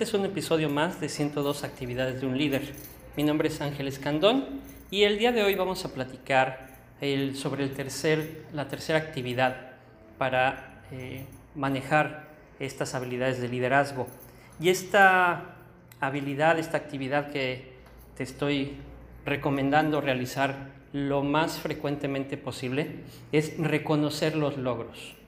Este es un episodio más de 102 actividades de un líder. Mi nombre es Ángel Escandón y el día de hoy vamos a platicar sobre la tercera actividad para eh, manejar estas habilidades de liderazgo. Y esta habilidad, esta actividad que te estoy recomendando realizar lo más frecuentemente posible es reconocer los logros.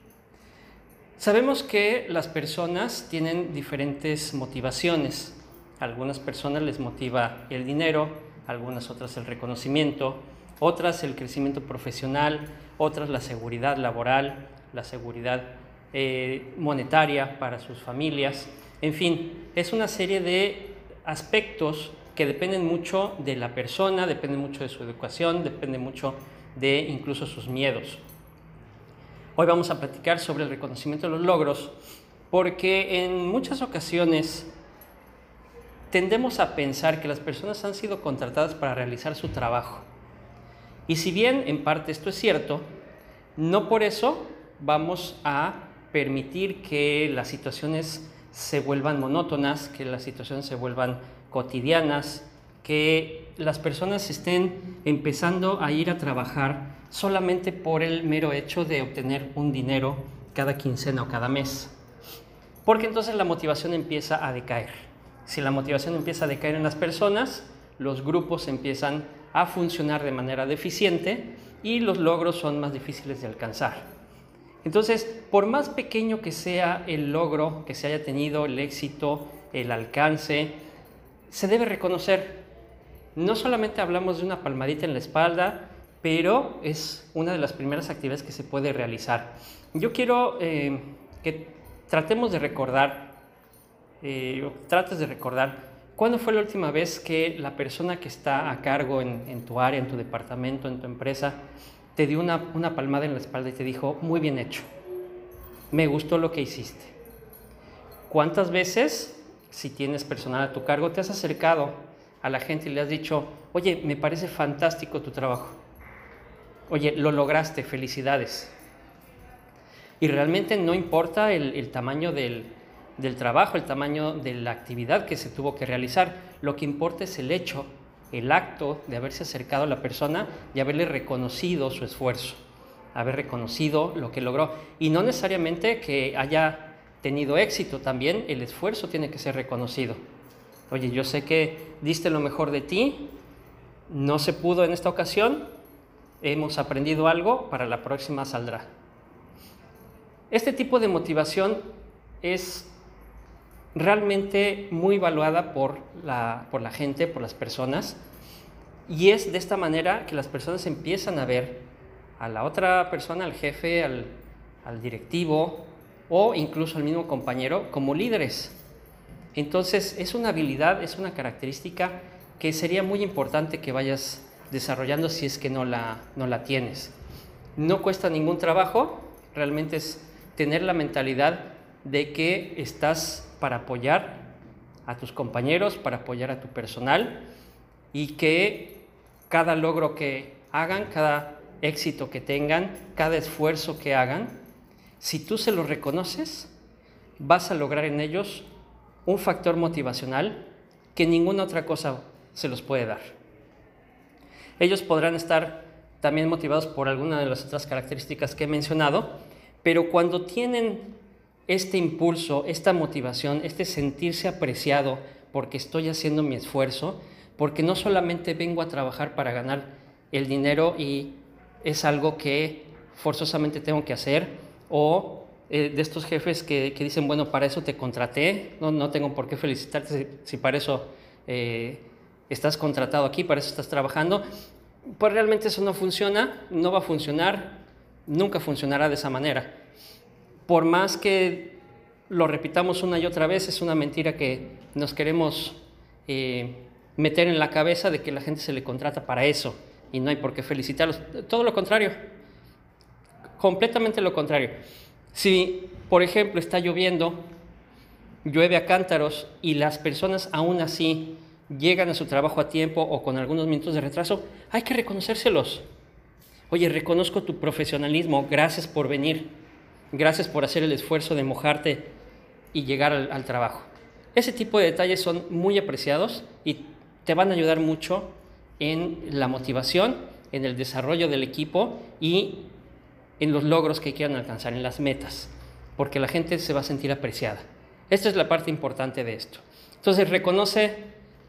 Sabemos que las personas tienen diferentes motivaciones. algunas personas les motiva el dinero, algunas otras el reconocimiento, otras el crecimiento profesional, otras la seguridad laboral, la seguridad eh, monetaria para sus familias. En fin, es una serie de aspectos que dependen mucho de la persona, dependen mucho de su educación, dependen mucho de incluso sus miedos. Hoy vamos a platicar sobre el reconocimiento de los logros, porque en muchas ocasiones tendemos a pensar que las personas han sido contratadas para realizar su trabajo. Y si bien en parte esto es cierto, no por eso vamos a permitir que las situaciones se vuelvan monótonas, que las situaciones se vuelvan cotidianas, que las personas estén empezando a ir a trabajar solamente por el mero hecho de obtener un dinero cada quincena o cada mes. Porque entonces la motivación empieza a decaer. Si la motivación empieza a decaer en las personas, los grupos empiezan a funcionar de manera deficiente y los logros son más difíciles de alcanzar. Entonces, por más pequeño que sea el logro que se haya tenido, el éxito, el alcance, se debe reconocer. No solamente hablamos de una palmadita en la espalda, pero es una de las primeras actividades que se puede realizar. Yo quiero eh, que tratemos de recordar, eh, trates de recordar, ¿cuándo fue la última vez que la persona que está a cargo en, tu área, en tu departamento, en tu empresa, te dio una, una palmada en la espalda y te dijo, muy bien hecho, me gustó lo que hiciste? ¿Cuántas veces, si tienes personal a tu cargo, te has acercado a la gente y le has dicho, oye, me parece fantástico tu trabajo? Oye, lo lograste, felicidades. Y realmente no importa el, tamaño del, del trabajo, el tamaño de la actividad que se tuvo que realizar, lo que importa es el hecho, el acto de haberse acercado a la persona y haberle reconocido su esfuerzo, haber reconocido lo que logró. Y no necesariamente que haya tenido éxito, también el esfuerzo tiene que ser reconocido. Oye, yo sé que diste lo mejor de ti, no se pudo en esta ocasión, hemos aprendido algo, para la próxima saldrá. Este tipo de motivación es realmente muy evaluada por la, por la gente, por las personas, y es de esta manera que las personas empiezan a ver a la otra persona, al jefe, al, al directivo o incluso al mismo compañero como líderes. Entonces es una habilidad, es una característica que sería muy importante que vayas desarrollando si es que no la, no la tienes. No cuesta ningún trabajo, realmente es tener la mentalidad de que estás para apoyar a tus compañeros, para apoyar a tu personal y que cada logro que hagan, cada éxito que tengan, cada esfuerzo que hagan, si tú se lo reconoces, vas a lograr en ellos un factor motivacional que ninguna otra cosa se los puede dar. Ellos podrán estar también motivados por alguna de las otras características que he mencionado, pero cuando tienen este impulso, esta motivación, este sentirse apreciado porque estoy haciendo mi esfuerzo, porque no solamente vengo a trabajar para ganar el dinero y es algo que forzosamente tengo que hacer, o eh, de estos jefes que, dicen, bueno, para eso te contraté, no, no tengo por qué felicitarte si, para eso eh, estás contratado aquí, para eso estás trabajando, pues realmente eso no funciona, no va a funcionar, nunca funcionará de esa manera. Por más que lo repitamos una y otra vez, es una mentira que nos queremos eh, meter en la cabeza de que la gente se le contrata para eso y no hay por qué felicitarlos. Todo lo contrario, completamente lo contrario. Si, por ejemplo, está lloviendo, llueve a cántaros y las personas aún así llegan a su trabajo a tiempo o con algunos minutos de retraso, hay que reconocérselos. Oye, reconozco tu profesionalismo, gracias por venir, gracias por hacer el esfuerzo de mojarte y llegar al, trabajo. Ese tipo de detalles son muy apreciados y te van a ayudar mucho en la motivación, en el desarrollo del equipo y en los logros que quieran alcanzar, en las metas, porque la gente se va a sentir apreciada. Esta es la parte importante de esto. Entonces reconoce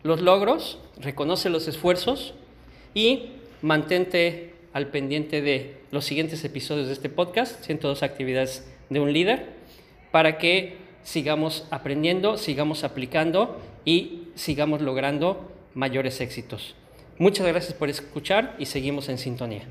los logros, reconoce los esfuerzos y mantente al pendiente de los siguientes episodios de este podcast, 102 actividades de un líder, para que sigamos aprendiendo, sigamos aplicando y sigamos logrando mayores éxitos. Muchas gracias por escuchar y seguimos en sintonía.